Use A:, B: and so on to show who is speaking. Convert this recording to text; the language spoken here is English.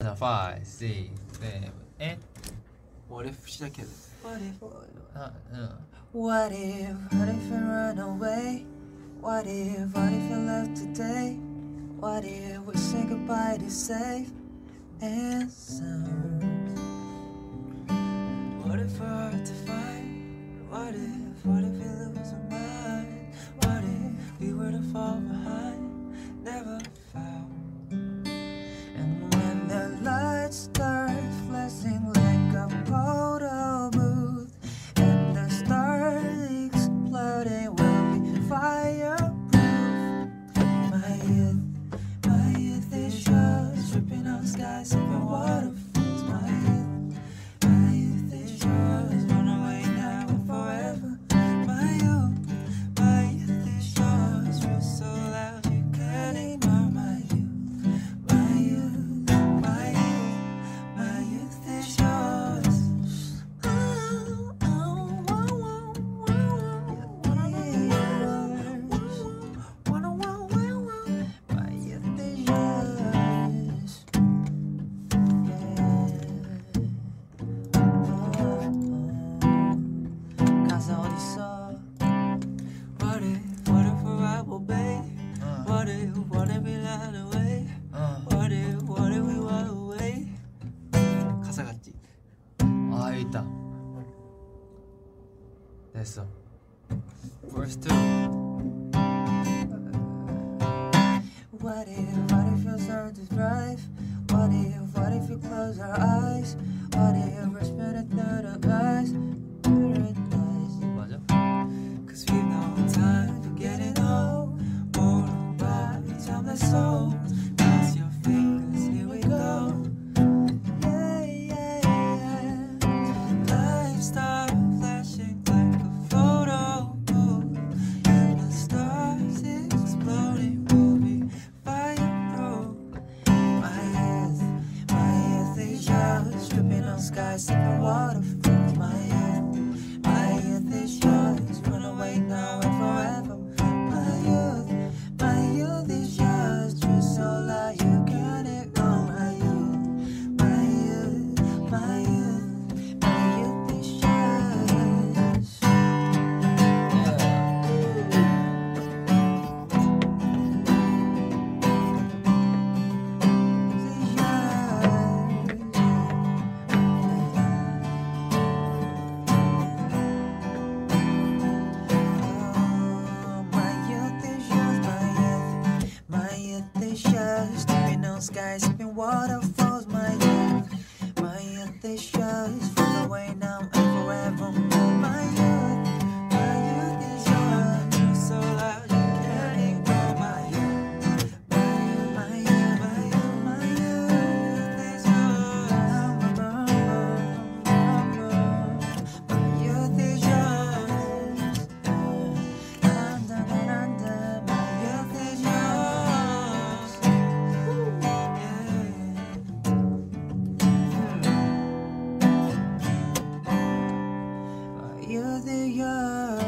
A: 자, 5, 6, 7, 8.
B: What if 시작해야 돼.
C: What if,
A: 아, 응.
C: what if, what if you run away? What if, what if you left today? What if we say goodbye to safe and sound? What if we're hard to find? What if, what if we lose our mind? What if we were to fall Lights start What if, what if we're rebel, babe?
A: 어,
C: What if, what if we ran away?
A: 어.
C: What if, what if we were away?
B: 가사 같지?
A: 아, 여기 있다. 됐어. Verse 2.
C: What if, what if you start to drive? What if, what if you close our eyes? What if has been what you're the year.